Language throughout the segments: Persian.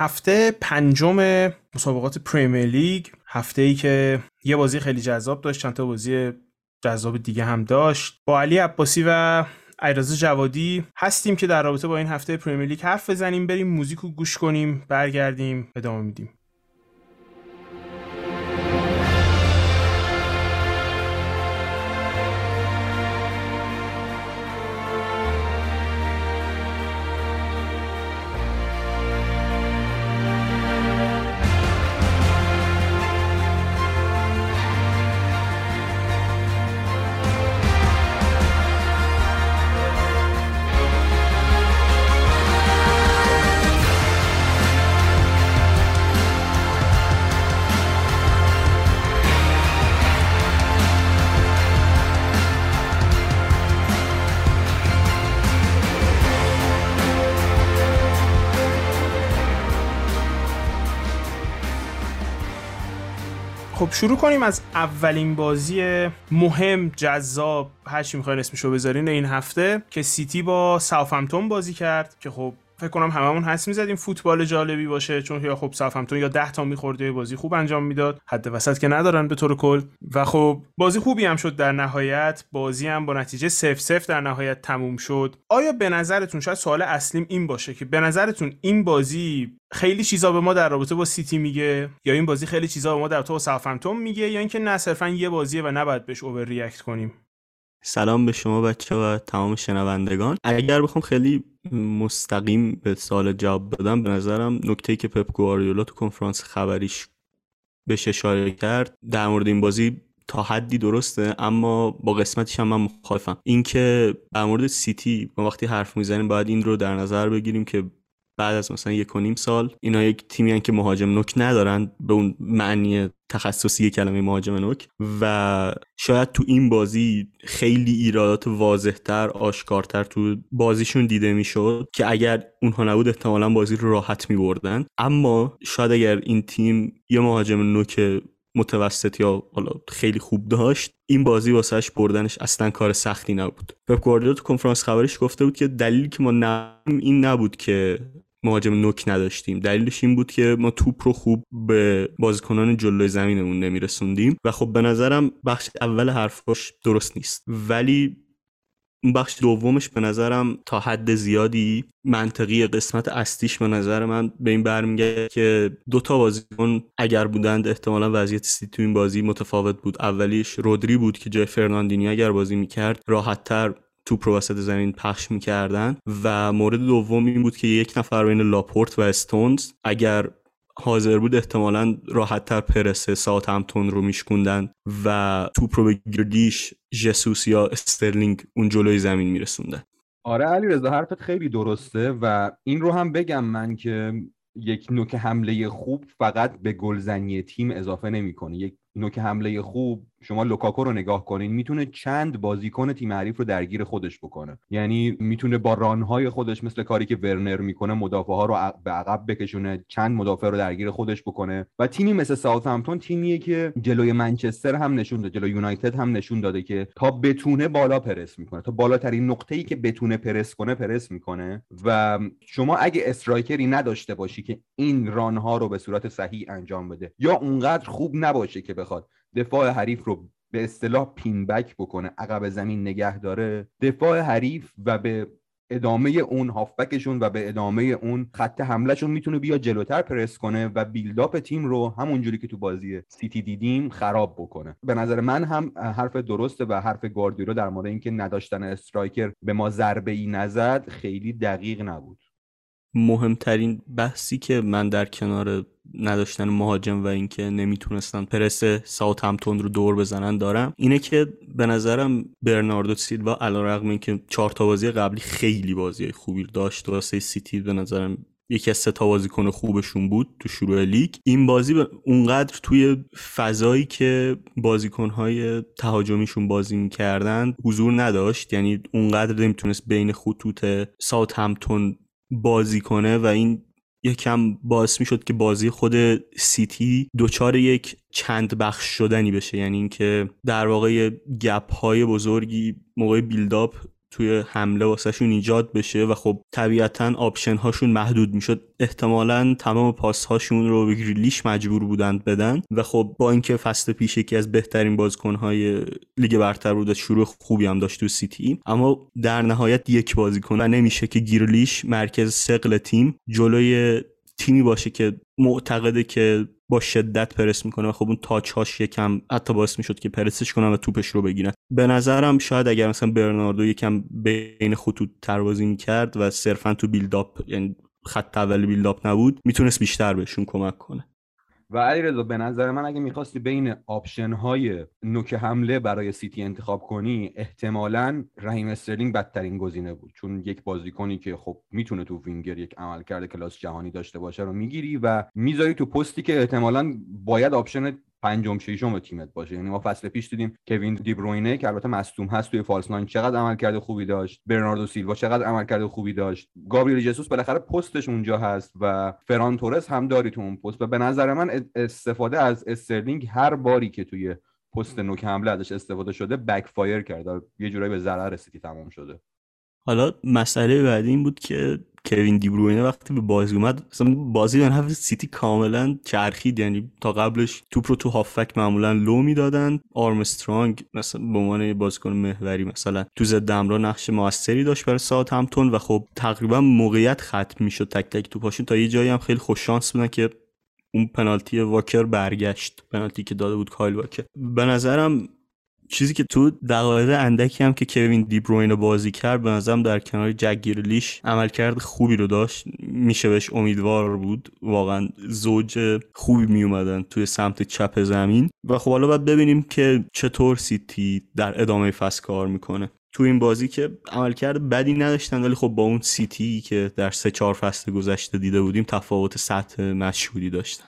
هفته پنجم مسابقات پریمیر لیگ هفته ای که یه بازی خیلی جذاب داشت چند تا بازی جذاب دیگه هم داشت. با علی عباسی و ایراز جوادی هستیم که در رابطه با این هفته پریمیر لیگ حرف بزنیم بریم موزیک رو گوش کنیم برگردیم ادامه میدیم. خب شروع کنیم از اولین بازی مهم جذاب هر چی می‌خواین اسمشو بذارین این هفته که سیتی با ساوثهمپتون بازی کرد که خب فکر کنم هممون حدس می‌زدیم فوتبال جالبی باشه چون یا خب ساوثهمپتون یا 10 تا میخورده بازی خوب انجام می‌داد. حد وسط که ندارن به طور کل. و خب بازی خوبی هم شد در نهایت. بازی هم با نتیجه 0 0 در نهایت تموم شد. آیا به نظرتون شاید سوال اصلیم این باشه که به نظرتون این بازی خیلی چیزا به ما در رابطه با سیتی میگه؟ یا این بازی خیلی چیزا به ما در رابطه با ساوثهمپتون میگه؟ یا اینکه نه صرفا یه بازیه و نباید بهش overreact کنیم؟ سلام به شما بچه و تمام شنوندگان. اگر بخوام خیلی مستقیم به سال جواب بدم به نظرم نکته که پپ گواردیولا تو کنفرانس خبریش بهش اشاره کرد در مورد این بازی تا حدی درسته اما با قسمتش هم من مخالفم. اینکه در مورد سیتی ما وقتی حرف می‌زنیم باید این رو در نظر بگیریم که بعد از مثلا یک و نیم سال اینا یک تیمی که مهاجم نوک ندارن به اون معنی تخصصی کلمه مهاجم نوک و شاید تو این بازی خیلی ایرادات واضحتر آشکارتر تو بازیشون دیده می‌شد که اگر اونها نبود احتمالا بازی رو راحت می بردن اما شاید اگر این تیم یه مهاجم نوک متوسط یا حالا خیلی خوب داشت این بازی واسهش بردنش اصلا کار سختی نبود. پپ گواردیولا تو کنفرانس خبریش گفته بود که دلیلی که ما نه این نبود که مهاجم نوک نداشتیم. دلیلش این بود که ما توپ رو خوب به بازیکنان جلوی زمینمون نمیرسوندیم و خب به نظرم بخش اول حرفاش درست نیست. ولی بخش دومش به نظرم تا حد زیادی منطقی قسمت اصلیش به نظر من به این برمیگرده که دوتا بازیکن اگر بودند احتمالا وضعیت سیتی تو این بازی متفاوت بود. اولیش رودری بود که جای فرناندینی اگر بازی می‌کرد راحتتر توپ رو وسط زمین پخش می‌کردن و مورد دوم این بود که یک نفر بین لاپورت و استونز اگر حاضر بود احتمالا راحت تر پرسه ساعت همتون رو میشکوندن و توپ رو به گریلیش جسوس یا استرلینگ اون جلوی زمین میرسوندن. آره علی رضا حرفت خیلی درسته و این رو هم بگم من که یک نوک حمله خوب فقط به گلزنی تیم اضافه نمی‌کنه. یک نوک حمله خوب شما لوکاکو رو نگاه کنین می‌تونه چند بازیکن تیم حریف رو درگیر خودش بکنه. یعنی می‌تونه با run های خودش مثل کاری که ورنر می‌کنه مدافع ها رو به عقب بکشونه چند مدافع رو درگیر خودش بکنه. و تیمی مثل ساوثهمپتون تیمیه که جلوی منچستر هم نشون داده جلوی یونایتد هم نشون داده که تا بتونه بالا پرس می‌کنه. تا بالاترین نقطه ای که بتونه پرس کنه پرس می‌کنه. و شما اگه striker ی نداشته باشی که این run ها رو به صورت صحیح انجام بده یا اونقدر خوب نباشه که بخواد دفاع حریف رو به اصطلاح pin back بکنه عقب زمین نگه داره. دفاع حریف و به ادامه اون هافبکشون و به ادامه اون خط حملهشون می‌تونه بیا جلوتر پرس کنه و build-up تیم رو همونجوری که تو بازی سیتی دیدیم خراب بکنه. به نظر من هم حرف درسته و حرف گواردیولا در مورد اینکه نداشتن striker به ما ضربه ای نزد خیلی دقیق نبود. مهمترین بحثی که من در کنار نداشتن مهاجم و اینکه نمی‌تونستن پرس ساوت همتون رو دور بزنن دارم اینه که به نظرم برناردو سیلوا علیرغم اینکه چهار تا بازی قبلی خیلی بازی خوبی داشت واسه سیتی به نظرم یکی از سه تا بازیکن خوبشون بود تو شروع لیگ. این بازی به اونقدر توی فضایی که بازیکنهای تهاجمیشون بازی می‌کردن حضور نداشت یعنی اونقدر نمی‌تونست بین خطوط ساوت همتون بازی کنه و این یکم باعث می شد که بازی خود سیتی دچار یک چند بخش شدنی بشه. یعنی اینکه در واقع gap های بزرگی موقع build-up توی حمله واسهشون ایجاد بشه و خب طبیعتا option هاشون محدود می‌شد. احتمالا تمام پاس هاشون رو به گریلیش مجبور بودند بدن و خب با اینکه فصل پیش یکی از بهترین بازیکن های لیگ برتر بود شروع خوبی هم داشت تو سیتی اما در نهایت یک بازیکن و نمیشه که گریلیش مرکز ثقل تیم جلوی تیمی باشه که معتقده که با شدت پرس می‌کنه و خب اون touch هاش یکم حتی باعث می‌شد که پرسش کنن و توپش رو بگیرن. به نظرم شاید اگر مثلا برناردو یکم بین خطوط تر می‌کرد و صرفا تو build-up یعنی خط اول build-up نبود می‌تونست بیشتر بهشون کمک کنه. و علیرضا به نظر من اگه می‌خواستی بین option های نوک حمله برای سیتی انتخاب کنی احتمالا رحیم استرلینگ بدترین گزینه بود. چون یک بازیکنی که خب می‌تونه تو وینگر یک عملکرد کلاس جهانی داشته باشه رو می‌گیری و می‌ذاری تو پستی که احتمالا باید option پنجم ششم تیمت باشه. یعنی ما فصل پیش دیدیم کوین دیبروینه که البته مصدوم هست توی false nine چقدر عملکرد خوبی داشت. برناردو سیلوا چقدر عملکرد خوبی داشت. گابریل جسوس بالاخره پستش اونجا هست و فران تورس هم داری تو اون پست و به نظر من استفاده از استرلینگ هر باری که توی پست نوک حمله ازش استفاده شده backfire کرده یه جورایی به ضرر سیتی تمام شده. حالا مسئله بعدی این بود که کوین دیبروینه وقتی به بازی اومد مثلا بازی به نفع سیتی کاملا چرخید یعنی تا قبلش توپ رو تو هافبک معمولا لو می‌دادن. آرمسترانگ مثلا به عنوان بازیکن محوری مثلا تو ضد حمله نقش موثری داشت برای ساوت همتون و خب تقریبا موقعیت ختم می‌شد تک تک توپاشون. تا یه جایی هم خیلی خوش شانس بودن که اون پنالتی واکر برگشت. پنالتی که داده بود کایل واکر. به نظرم چیزی که تو دقایق اندکی هم که کوین دیبروینه بازی کرد به نظرم در کنار جک گریلیش عملکرد خوبی رو داشت. میشه بهش امیدوار بود. واقعا زوج خوبی می اومدن توی سمت چپ زمین. و خب حالا باید ببینیم که چطور سیتی در ادامه فصل کار می‌کنه. تو این بازی که عملکرد بدی نداشتن ولی خب با اون سیتی که در سه چهار فصل گذشته دیده بودیم تفاوت سطح مشهودی داشتن.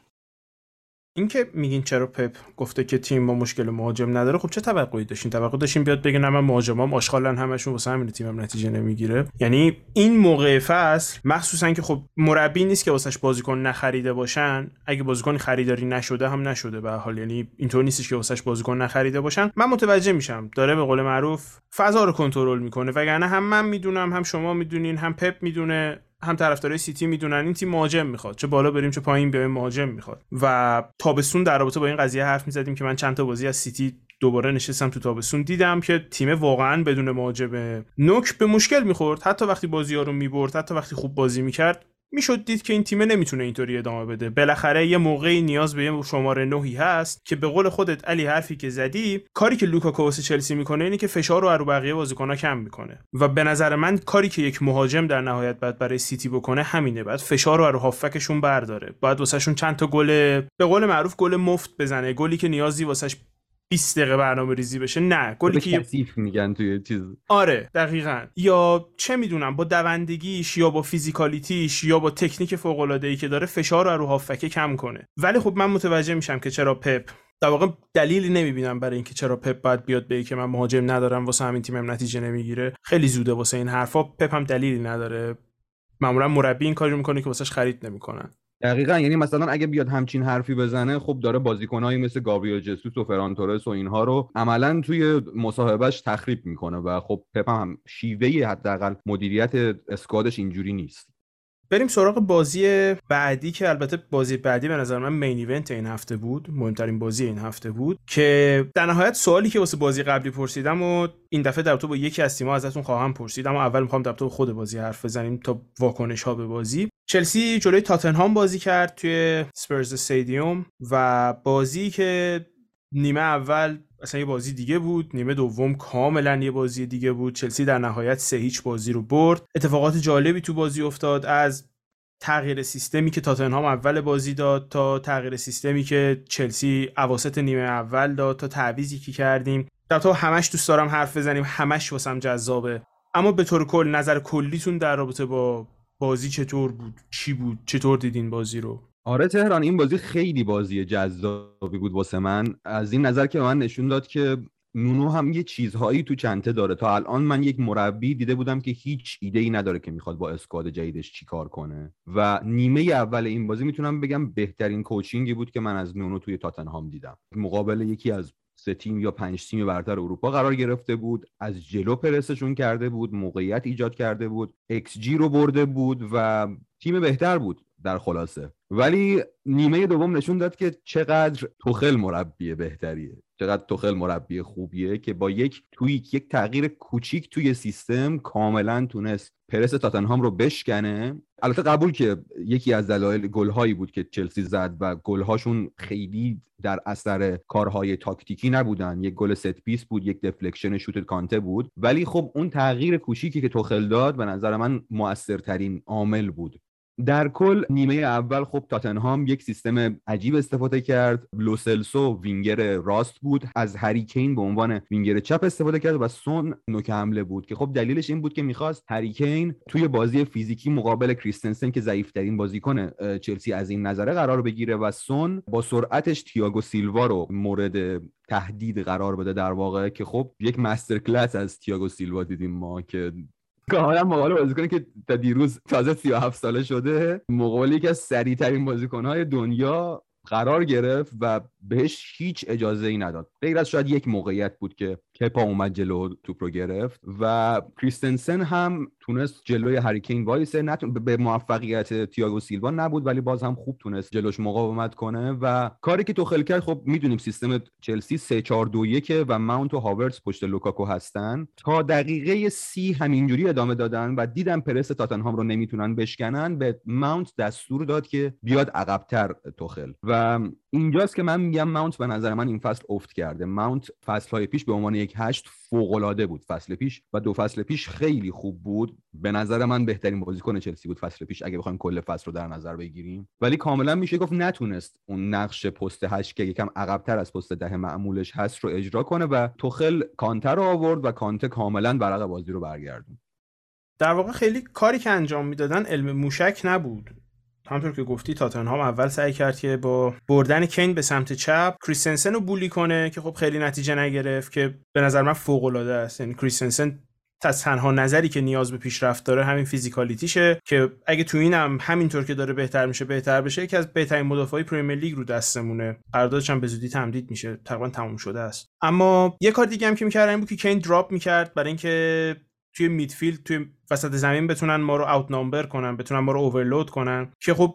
اینکه میگین چرا پپ گفته که تیم ما مشکل مهاجم نداره خب چه توقعی داشتین؟ توقع داشتین بیاد بگه نه من مهاجمام آشغالن همشون واسه همین تیمم نتیجه نمی‌گیره. یعنی این موقع فصل مخصوصا که خب مربی نیست که واسش بازیکن نخریده باشن اگه بازیکن خریداری نشده هم نشده به حال. یعنی اینطور نیستش که واسش بازیکن نخریده باشن. من متوجه میشم داره به قول معروف فضا رو کنترل می‌کنه وگرنه هم من می‌دونم هم شما می‌دونین هم پپ می‌دونه. هم طرفدارای سیتی می‌دونن این تیم مهاجم می‌خواد. چه بالا بریم چه پایین بیایم مهاجم می‌خواد. و تابستون در رابطه با این قضیه حرف می‌زدیم که من چند تا بازی از سیتی دوباره نشستم تو تابستون. دیدم که تیم واقعا بدون مهاجم نوک به مشکل می‌خورد. حتی وقتی بازی ها رو می‌برد حتی وقتی خوب بازی می‌کرد می‌شد دید که این تیم نمی‌تونه اینطوری ادامه بده. بالاخره یه موقعی نیاز به یه شماره نهی هست که به قول خودت علی حرفی که زدی کاری که لوکاکو واسه چلسی می‌کنه اینه که فشار رو رو بقیه بازیکن‌ها کم می‌کنه. و به نظر من کاری که یک مهاجم در نهایت باید برای سیتی بکنه همینه باید فشار رو رو هافبکشون برداره. باید واسهشون چند تا گل به قول معروف گل مفت بزنه. گلی که نیازی واسش 20 دقیقه برنامه ریزی بشه. نه گلی که میگن توی چیز. آره دقیقا. یا چه می‌دونم با دوندگیش یا با physicality ش یا با تکنیک فوق العاده ای که داره فشار رو هافبکه کم کنه. ولی خب من متوجه میشم که چرا پپ در واقع دلیلی نمی‌بینم برای اینکه چرا پپ باید بیاد بگه که من مهاجم ندارم واسه همین تیمم نتیجه نمی‌گیره. خیلی زوده واسه این حرفا. پپ هم دلیلی نداره. معمولا مربی این کاری می‌کنه که واسش خرید نمی‌کنن. دقیقا یعنی مثلا اگه بیاد همچین حرفی بزنه خب داره بازیکنهایی مثل گابریل جسوس و فران تورس و اینها رو عملا توی مصاحبهش تخریب می‌کنه و خب پپ هم شیوه حداقل مدیریت اسکادش اینجوری نیست. بریم سراغ بازی بعدی که البته بازی بعدی به نظر من مین ایونت این هفته بود مهمترین بازی این هفته بود که در نهایت سوالی که واسه بازی قبلی پرسیدم و این دفعه در با یکی از تیم‌ها ازتون خواهم پرسید اما اول می‌خوام در خود بازی حرف بزنیم تا واکنش ها به بازی. چلسی جلوی تاتنهام بازی کرد توی سپرز استادیوم و بازی که نیمه اول اصلا یه بازی دیگه بود نیمه دوم کاملا یه بازی دیگه بود. چلسی در نهایت سه هیچ بازی رو برد. اتفاقات جالبی تو بازی افتاد از تغییر سیستمی که تاتنهام اول بازی داد تا تغییر سیستمی که چلسی اواسط نیمه اول داد تا تعویزی که کردیم. در تو همش دوست دارم حرف بزنیم همش واسم جذابه. اما به طور کل نظر کلیتون در رابطه با بازی چطور بود؟ چی بود؟ چطور دیدین بازی رو؟ آره تهران این بازی خیلی بازی جذابی بود واسه من. از این نظر که من نشون داد که نونو هم یه چیزهایی تو چنته داره. تا الان من یک مربی دیده بودم که هیچ ایده ای نداره که می‌خواد با اسکواد جدیدش چیکار کنه. و نیمه اول این بازی می‌تونم بگم بهترین کوچینگی بود که من از نونو توی تاتنهام دیدم. مقابل یکی از سه تیم یا پنج تیم برتر اروپا قرار گرفته بود. از جلو پرسشون کرده بود موقعیت ایجاد کرده بود جی رو برده بود و تیم بهتر بود. در خلاصه. ولی نیمه دوم نشون داد که چقدر توخل مربی بهتریه. چقدر توخل مربی خوبیه که با یک tweak یک تغییر کوچیک توی سیستم کاملا تونست پرس تاتنهام رو بشکنه. البته قبول که یکی از دلایل گلهایی بود که چلسی زد و گلهاشون خیلی در اثر کارهای تاکتیکی نبودن. یک گل set piece بود یک deflection شوت کانته بود. ولی خب اون تغییر کوچیکی که توخل داد به نظر من موثرترین عامل بود. در کل نیمه اول خب تاتنهام یک سیستم عجیب استفاده کرد. لوسلسو وینگر راست بود. از هریکین به عنوان وینگر چپ استفاده کرد و سون نوک حمله بود که خب دلیلش این بود که می‌خواست هریکین توی بازی فیزیکی مقابل کریستنسن که ضعیفترین بازیکن چلسی از این نظره قرار بگیره و سون با سرعتش تییاگو سیلوا رو مورد تهدید قرار بده در واقع که خب یک masterclass از تییاگو سیلوا دیدیم ما که کاملا مقابل بازیکنی که تا دیروز تازه 37 ساله شده مقابل یکی از سریعترین بازیکنهای دنیا قرار گرفت و بهش هیچ اجازه ای نداد. غیر از شاید یک موقعیت بود که کپا اومد جلو توپ رو گرفت و کریستنسن هم تونست جلوی هریکین وایسه. نتون به موفقیت تییاگو سیلوا نبود ولی باز هم خوب تونست جلوش مقاومت کنه و کاری که تو کرد خب می‌دونیم سیستم چلسی 3 4 2 1 و ماونت و هاورتس پشت لوکاکو هستن. تا دقیقه سی همینجوری ادامه دادن و دیدن پرس تاتنهام رو نمی‌تونن بشکنن به ماونت دستور داد که بیاد عقبتر توخل. و اینجاست که من میگم ماونت به نظر من این فصل افت کرده. ماونت فصل های پیش به عنوان یک هشت فوق العاده بود فصل پیش و دو فصل پیش خیلی خوب بود. به نظر من بهترین بازیکن چلسی بود فصل پیش اگه بخوایم کل فصل رو در نظر بگیریم. ولی کاملا میشه گفت نتونست اون نقش پست هشت که یکم عقبتر از پست ده معمولش هست رو اجرا کنه و توخل کانتر رو آورد و کانته کاملا برق بازی رو برگردون در واقع خیلی کاری که انجام می‌دادن علم موشک نبود. همطور که گفتی تاتنهام اول سعی کرد که با بردن کین به سمت چپ کریستنسن رو بولی کنه که خب خیلی نتیجه نگرفت که به نظر من فوق العاده است. یعنی کریستنسن تنها نظری که نیاز به پیشرفت داره همین فیزیکالیتیشه که اگه تو اینم همینطور که داره بهتر میشه بهتر بشه یکی از بهترین مدافعای پرمیر لیگ رو دستمونه. قراردادش هم به زودی تمدید میشه. تقریبا تموم شده است. اما یه کار دیگه هم که می‌کردن این بود که کین دراپ می‌کرد برای اینکه توی میدفیلد توی وسط زمین بتونن ما رو اوت نامبر کنن بتونن ما رو اوورلود کنن. که خب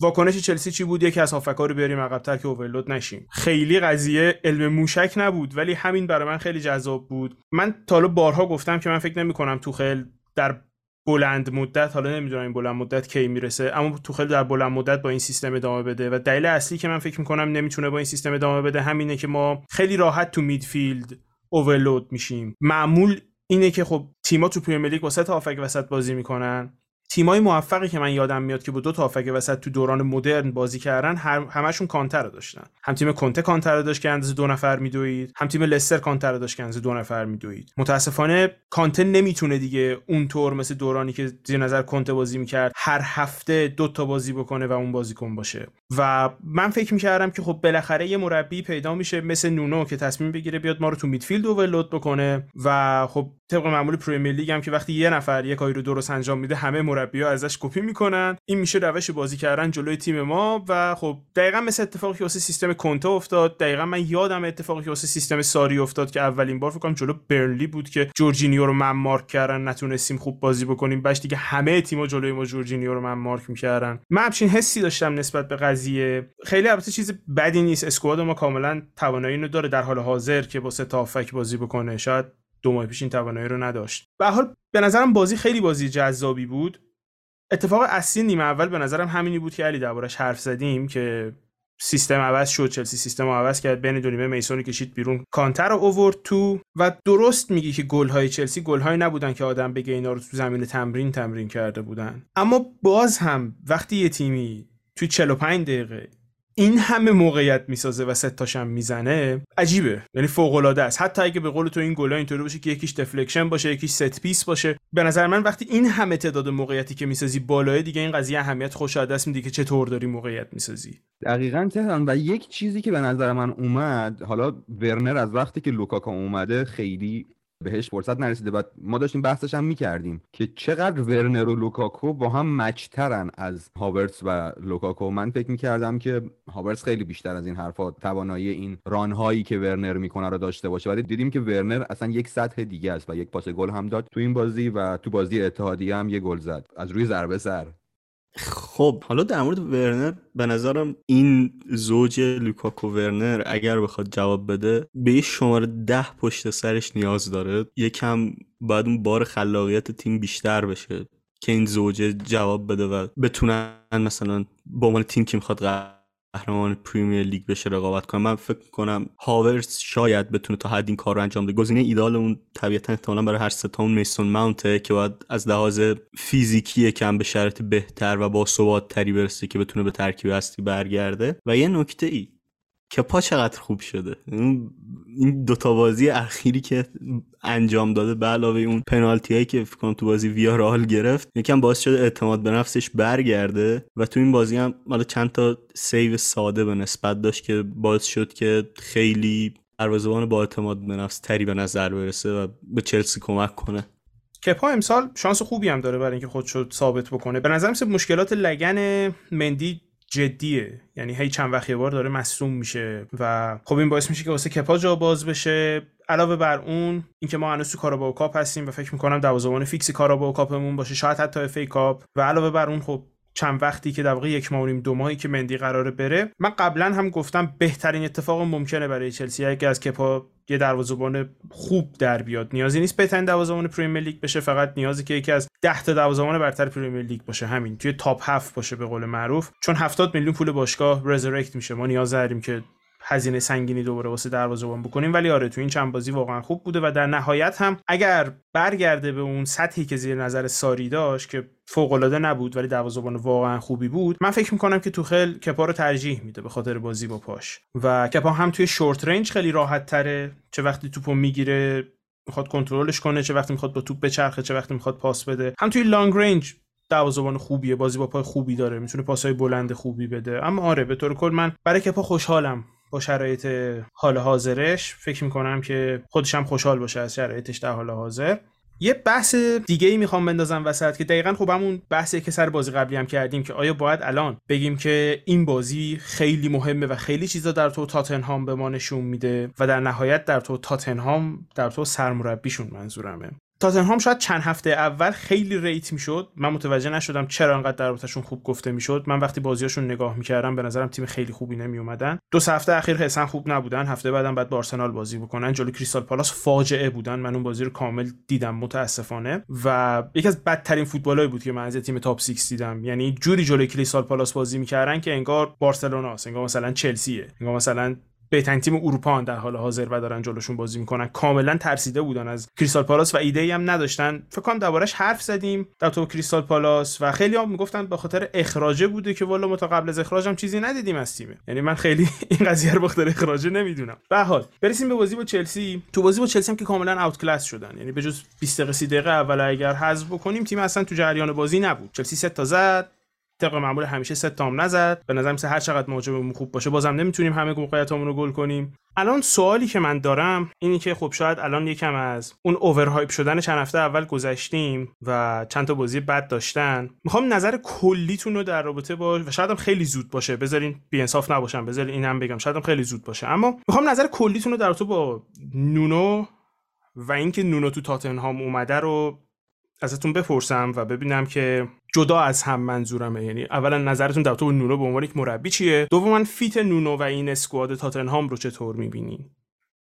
واکنش چلسی چی بود؟ یکی از هافکا رو بیاریم عقبتر که اوورلود نشیم. خیلی قضیه علم موشک نبود ولی همین برای من خیلی جذاب بود. من تا بارها گفتم که من فکر نمی کنم توخل در بلند مدت حالا نمی‌دونم این بلند مدت کی می‌رسه اما توخل در بلند مدت با این سیستم ادامه بده. و دلیل اصلی که من فکر می‌کنم نمی‌تونه با این سیستم ادامه بده همینه که ما خیلی راحت تو میدفیلد overload میشیم. معمول اینه که خب تیما تو پرمیر لیگ با سه تا وسط بازی می‌کنن. تیمای موفقی که من یادم میاد که با دو تا هافک وسط تو دوران مدرن بازی کردن همشون کانته داشتن. هم تیم کنته کانته داشت که اندازه دو نفر میدوید هم تیم لستر کانته داشت که اندازه دو نفر میدوید. متاسفانه کانته نمی‌تونه دیگه اونطور مثل دورانی که زیر نظر کنته بازی می‌کرد هر هفته دو تا بازی بکنه و اون بازیکن باشه. و من فکر می‌کردم که خب بالاخره یه مربی پیدا میشه مثل نونو که تصمیم بگیره بیاد ما رو تو midfield overload بکنه. و خب طبق معمول پرمیر لیگ هم که وقتی یه نفر یه کاری رو درست انجام میده همه مربی‌ها ازش کپی می‌کنن. این میشه روش بازی کردن جلوی تیم ما و خب دقیقا مثل اتفاقی که واسه سیستم کنته افتاد دقیقا من یادم اتفاقی که واسه سیستم ساری افتاد که اولین بار فکر کنم جلو برنلی بود که جورجینیو رو من مارک کردن نتونستیم خوب بازی بکنیم. باش دیگه همه تیم‌ها جلوی ما جورجینیو رو من مارک می‌کردن. من همچین حسی داشتم نسبت به قضیه. خیلی البته چیز بدی نیست. اسکواد ما کاملا توانایی اینو داره در حال حاضر که واسه تافک بازی بکنه. شاید دو ماه پیش این توانایی رو نداشت. به حال به نظرم بازی خیلی بازی جذابی بود. اتفاق اصلی نیمه اول به نظرم همینی بود که علی دربارش حرف زدیم که سیستم عوض شد چلسی سیستم عوض کرد بین دو نیمه میسون کشید بیرون کانته رو اوورد تو و درست میگی که گل های چلسی گل های نبودن که آدم بگه اینا رو تو زمین تمرین تمرین کرده بودن. اما باز هم وقتی یه تیمی توی 45 دقیقه این همه موقعیت می‌سازه و ستاشم می‌زنه عجیبه. یعنی فوق العاده است. حتی اگه به قول تو این گلا اینطوری باشه که یکیش deflection باشه یکیش set piece باشه. به نظر من وقتی این همه تعداد موقعیتی که می‌سازی بالای دیگه این قضیه اهمیت خودشو از دست میده که چطور داری موقعیت می‌سازی. دقیقا تهران. و یک چیزی که به نظر من اومد حالا ورنر از وقتی که لوکاکو اومده خیلی بهش فرصت نرسیده. و ما داشتیم بحثش هم می‌کردیم که چقدر ورنر و لوکاکو با هم match ترن از هاورتس و لوکاکو. من فکر می‌کردم که هاورتس خیلی بیشتر از این حرفا توانایی این run هایی که ورنر می‌کنه رو داشته باشه. ولی دیدیم که ورنر اصلا یک سطح دیگه است و یک پاس گل هم داد. تو این بازی و تو بازی اتحادیه هم یه گل زد. از روی ضربه سر. خب حالا در مورد ورنر به نظرم این زوج لوکاکو ورنر اگر بخواد جواب بده به یه شماره ده پشت سرش نیاز داره. یکم باید اون بار خلاقیت تیم بیشتر بشه که این زوجه جواب بده و بتونن مثلا با عنوان تیم که می‌خواد قهرمان پریمیر لیگ بشه رقابت کنه. من فکر کنم هاورتس شاید بتونه تا حد این کار رو انجام بده. گزینه ایده‌آل اون طبیعتا احتمالا برای هر ستا اون میسون ماونته که باید از لحاظ فیزیکی کم به شرط بهتر و با ثبات تری برسه که بتونه به ترکیب اصلی برگرده. و یه نکته ای کپا چقدر خوب شده. این دوتا بازی اخیری که انجام داده به علاوه اون پنالتی هایی که فکر کنم تو بازی ویارال گرفت یکم باعث شده اعتماد به نفسش برگرده و تو این بازی هم مالا چند تا سیو ساده به نسبت داشت که باعث شد که خیلی دروازه‌بان با اعتماد به نفس تری به نظر برسه و به چلسی کمک کنه. کپا امسال شانس خوبی هم داره برای اینکه خودشو ثابت بکنه. به نظر مشکلات لگن مندی جدیه. یعنی هی چند وقت بار داره مصدوم میشه و خب این باعث میشه که واسه کپا جا باز بشه. علاوه بر اون اینکه ما هنوز تو Carabao Cup هستیم و فکر می‌کنم دروازه‌بان فیکس Carabao Cup مون باشه شاید حتی FA Cup. و علاوه بر اون خب چند وقتی که در واقع یک ماه دو ماهی که مندی قراره بره. من قبلا هم گفتم بهترین اتفاق ممکنه برای چلسی اگه از کپا یه دروازه‌بان خوب در بیاد. نیازی نیست بهترین دروازه‌بان پریمیر لیگ بشه فقط نیازی که یکی از 10 تا دروازه‌بان برتر پریمیر لیگ باشه. همین توی top 7 باشه به قول معروف. چون 70 میلیون پول باشگاه resurrect میشه. ما نیاز داریم که هزینه سنگینی دوباره واسه دروازه‌بان بکنیم. ولی آره تو این چند بازی واقعا خوب بوده و در نهایت هم اگر برگرده به اون سطحی که زیر نظر ساری داشت که فوق العاده نبود ولی دروازه‌بان واقعا خوبی بود. من فکر می‌کنم که توخل کپا رو ترجیح میده به خاطر بازی با پاش. و کپا هم توی شورت رنج خیلی راحت تره. چه وقتی توپو می‌گیره می‌خواد کنترلش کنه. چه وقتی می‌خواد با توپ بچرخه چه وقتی می‌خواد پاس بده. هم توی لانگ رنج دروازه‌بان خوبیه. بازی با پای خوبی داره. می‌تونه پاسهای بلند خوبی بده. اما آره به طور کل من برای کپا خوشحالم با شرایط حال حاضرش. فکر می‌کنم که خودش هم خوشحال باشه از شرایطش در حال حاضر. یه بحث دیگه ای می‌خوام بندازم وسط که دقیقا خب همون بحثی که سر بازی قبلی هم کردیم که آیا باید الان بگیم که این بازی خیلی مهمه و خیلی چیزا در تو تاتنهام به ما نشون میده و در نهایت در تو تاتنهام در تو سرمربیشون منظورمه. تاتنهام شاید چند هفته اول خیلی ریت می‌شد. من متوجه نشدم چرا انقدر دربارتشون خوب گفته می‌شد. من وقتی بازیاشون نگاه می‌کردم به نظرم تیم خیلی خوبی نمی اومدن دو هفته اخیر اصلا خوب نبودن. هفته بعدم بعد با آرسنال بازی بکنن. جلوی کریستال پالاس فاجعه بودن. من اون بازی رو کامل دیدم متاسفانه. و یکی از بدترین فوتبالایی بود که من از تیم تاپ 6 دیدم. یعنی جوری جلوی کریستال پالاس بازی می‌کردن که انگار بارسلونا انگار مثلا چلسیه. انگار مثلا بهترین تیم اروپا در حال حاضر و دارن جلوشون بازی می‌کنن. کاملا ترسیده بودن از کریستال پالاس و ایده ای هم نداشتن. فکر کنم دربارش حرف زدیم در تو کریستال پالاس و خیلی هم می‌گفتن به خاطر اخراجه بوده که والا ما تا قبل از اخراجم چیزی ندیدیم از تیم یعنی من خیلی این قضیه رو بخاطر اخراجه نمی‌دونم. به حال برسیم به بازی با چلسی. تو بازی با چلسی هم که کاملا اوت کلاس شدن. یعنی به جز 20 دقیقه 30 دقیقه اول اگر حذف بکنیم تیم اصلا تو جریان بازی نبود. چلسی سه تا زد. طبق معمول همیشه سه تام نزد. به نظر هر چقدر مهاجممون خوب باشه بازم نمی‌تونیم همه موقعیتامون رو گل کنیم. الان سوالی که من دارم اینی که خب شاید الان یکم از اون اوورهایپ شدن چند هفته اول گذشتیم و چند تا بازی بد داشتن. می‌خوام نظر کلیتون رو در رابطه با و شاید هم خیلی زود باشه. بذارین بیانصاف نباشم بذارین اینم بگم. شاید هم خیلی زود باشه. اما می‌خوام نظر کلیتون رو در رابطه با نونو و اینکه نونو تو تاتنهام اومده رو ازتون بپرسم و ببینم که جدا از هم منظورمه. یعنی اولا نظرتون در تو نونو به عنوان یک مربی چیه؟ دوما fit نونو و این squad تاتنهام رو چطور می‌بینین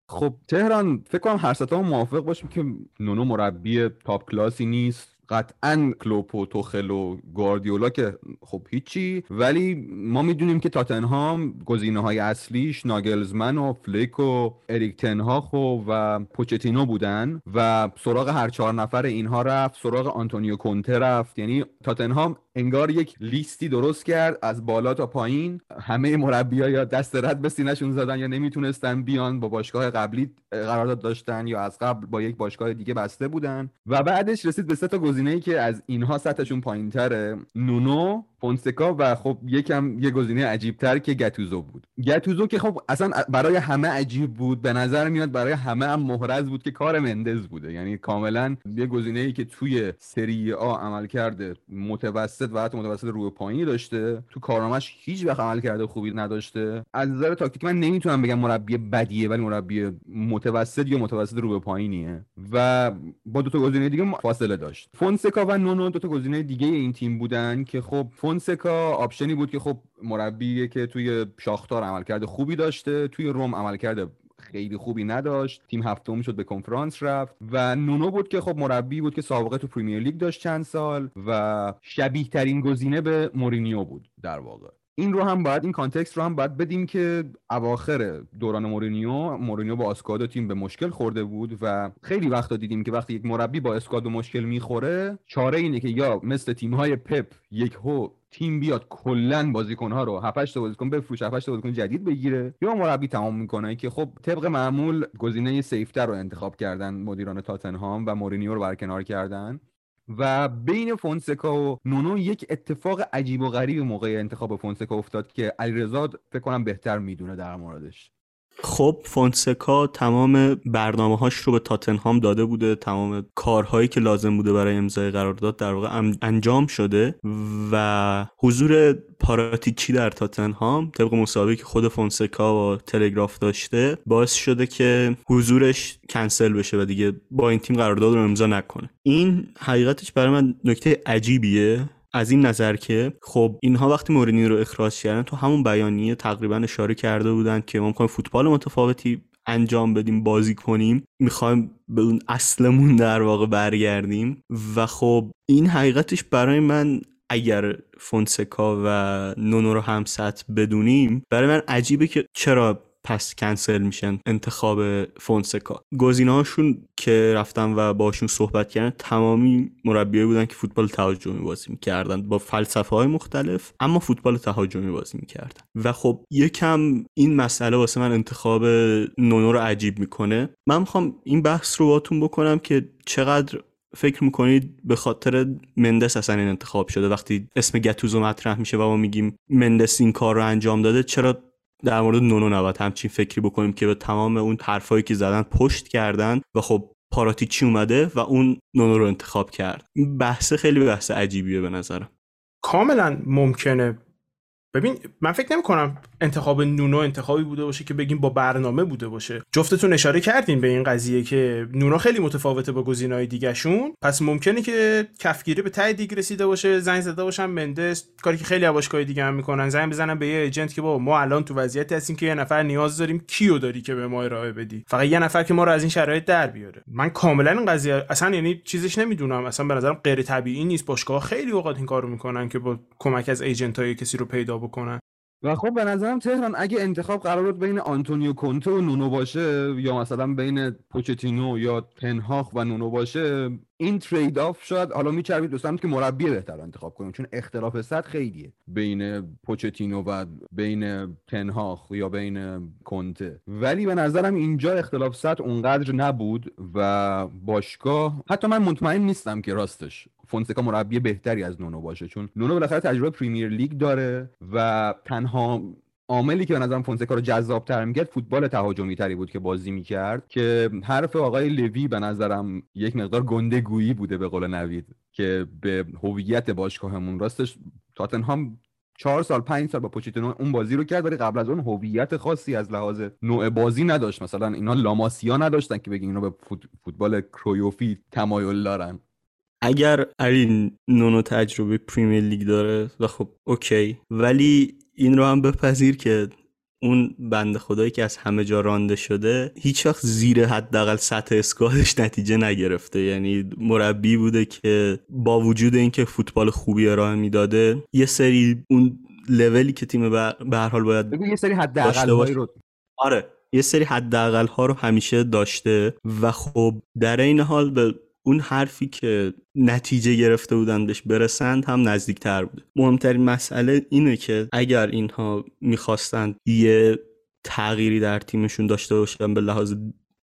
خب تهران فکر کنم هر ستا موافق باشیم که نونو مربی top class ی نیست. قطعا کلوپ و توخل و گواردیولا که خب هیچی ولی ما می‌دونیم که تاتنهام گزینه های اصلیش ناگلزمن و فلیک و اریک تن‌هاخ و پوچتینو بودن و سراغ هر چهار نفر اینها رفت سراغ آنتونیو کونته رفت. یعنی تاتنهام انگار یک لیستی درست کرد از بالا تا پایین. همه مربی‌ها یا دست رد به سینه‌شون زدن یا نمی‌تونستن بیان با باشگاه قبلی قرارداد داشتن یا از قبل با یک باشگاه دیگه بسته بودن. و بعدش رسید به سه تا گزینه‌ای که از اینها سطحشون پایینتره. نونو فونسکا و خب یکم یه گزینه عجیبتر که گتوزو بود. گتوزو که خب اصلا برای همه عجیب بود به نظر میاد برای همه هم محرز بود که کار مندز بوده. یعنی کاملا یه گزینه ای که توی سری آ عمل کرده متوسط و حتی متوسط روی پایینی داشته تو کارنامهش هیچ وقت عمل کرده خوبی نداشته. از نظر تاکتیک من نمی‌تونم بگم مربی بدیه ولی مربی متوسط یا متوسط رو به پایینیه. و با دو تا گزینه دیگه فاصله داشت. فونسکا و نونو دو تا گزینه دیگه این تیم بودن که خب فونسکا option ی بود که خب مربی که توی شاختار عملکرد خوبی داشته توی رم عملکرد خیلی خوبی نداشت. تیم هفتم شد به کنفرانس رفت و نونو بود که خب مربی بود که سابقه تو پریمیر لیگ داشت چند سال و شبیه ترین گزینه به مورینیو بود در واقع. این رو هم باید این context رو هم باید بدیم که اواخر دوران مورینیو مورینیو با squad تیم به مشکل خورده بود و خیلی وقتا دیدیم که وقتی یک مربی با squad به مشکل می‌خوره چاره اینه که یا مثل تیم های پپ یک هو تیم بیاد کلا بازیکن رو 7 8 بازیکن بفروشه 7 8 بازیکن جدید بگیره یا مربی تمام می‌کنه که خب طبق معمول گزینه safe تر رو انتخاب کردن مدیران تاتنهام و مورینیو رو برکنار کردن. و بین فونسکا و نونو یک اتفاق عجیب و غریب موقع انتخاب فونسکا افتاد که علیرضا فکر کنم بهتر می‌دونه در موردش. خب فونسکا تمام برنامه هاش رو به تاتنهام داده بوده. تمام کارهایی که لازم بوده برای امضای قرارداد در واقع انجام شده و حضور پاراتیچی در تاتنهام طبق مصاحبه که خود فونسکا و تلگراف داشته باعث شده که حضورش کنسل بشه و دیگه با این تیم قرارداد رو امضا نکنه. این حقیقتش برای من نکته عجیبیه. از این نظر که خب اینها وقتی مورینیو رو اخراج کردن تو همون بیانیه تقریبا اشاره کرده بودن که ما می‌خوایم فوتبال متفاوتی انجام بدیم بازی کنیم می‌خوایم به اون اصلمون در واقع برگردیم و خب این حقیقتش برای من اگر فونسکا و نونو رو هم سطح بدونیم برای من عجیبه که چرا پس کنسل میشن انتخاب فونسکا. هاشون که رفتن و باشون صحبت کردن تمامی مربیایی بودن که فوتبال تهاجمی بازی می‌کردن با فلسفه های مختلف اما فوتبال تهاجمی بازی می‌کردن. و خب یکم این مسئله واسه من انتخاب نونو رو عجیب می‌کنه. من می‌خوام این بحث رو باتون بکنم که چقدر فکر می‌کنید به خاطر مندس اصلا این انتخاب شده. وقتی اسم گتوزو مطرح میشه و ما میگیم مندس این کار رو انجام داده چرا در مورد نونو نباید همچین فکری بکنیم که به تمام اون حرفایی که زدن پشت کردن و خب پاراتیچی اومده و اون نونو رو انتخاب کرد. این بحث خیلی بحث عجیبیه به نظرم. کاملا ممکنه ببین من فکر نمی کنم انتخاب نونو انتخابی بوده باشه که بگیم با برنامه بوده باشه. جفتتون اشاره کردین به این قضیه که نونو خیلی متفاوته با گزینه‌های دیگهشون. پس ممکنه که کفگیری به ته دیگ رسیده باشه زنگ زده باشن مندس کاری که خیلی باشگاه دیگه هم می‌کنن زنگ بزنن به یه ایجنت که با ما الان تو وضعیتی هستیم که یه نفر نیاز داریم کیو داری که به ما ارائه بدی؟ فقط یه نفر که ما رو از این شرایط در بیاره. من کاملا این قضیه اصلا یعنی چیزش نمی‌دونم. اصلا به نظرم غیر طبیعی نیست. باشگاه خیلی اوقات این کارو می‌کنن که با کمک از ایجنت های کسی رو پیدا بکنن. و خب به نظرم تهران اگه انتخاب قرار بود بین آنتونیو کونته و نونو باشه یا مثلا بین پوچتینو یا تنهاخ و نونو باشه این trade-off شاید حالا میچربید دوستان که مربی بهتر انتخاب کنیم چون اختلاف سطح خیلیه. بین پوچتینو و بین تنهاخ یا بین کنته. ولی به نظرم اینجا اختلاف سطح اونقدر نبود و باشگاه حتی من مطمئن نیستم که راستش فونسکا مربی بهتری از نونو باشه چون نونو بالاخره تجربه پریمیر لیگ داره و تنها عاملی که به نظرم فونسکا رو جذاب تر می‌کرد فوتبال تهاجمی تری بود که بازی می‌کرد که حرف آقای لوی به نظرم یک مقدار گنده گویی بوده به قول نوید که به هویت باشگاهمون راستش تاتنهام چهار سال پنج سال با پوچتینو اون بازی رو کرد ولی قبل از اون هویت خاصی از لحاظ نوع بازی نداشت. مثلا اینا لاماسیا نداشتن که بگین اینا به فوتبال کرویوفی تمایل دارن. اگر علی نونو تجربه پریمیر لیگ داره و خب okay. ولی این رو هم بپذیر که اون بند خدایی که از همه جا رانده شده هیچ وقت زیر حداقل سطح اسکوادش نتیجه نگرفته. یعنی مربی بوده که با وجود اینکه فوتبال خوبی ارائه می‌داده یه سری اون لولی که تیم به هر حال باید یه سری حداقل رو. آره یه سری حداقل ها رو همیشه داشته و خب در این حال به اون حرفی که نتیجه گرفته بودن بهش برسند هم نزدیکتر بوده مهمترین مسئله اینه که اگر اینها می‌خواستند یه تغییری در تیمشون داشته باشن به لحاظ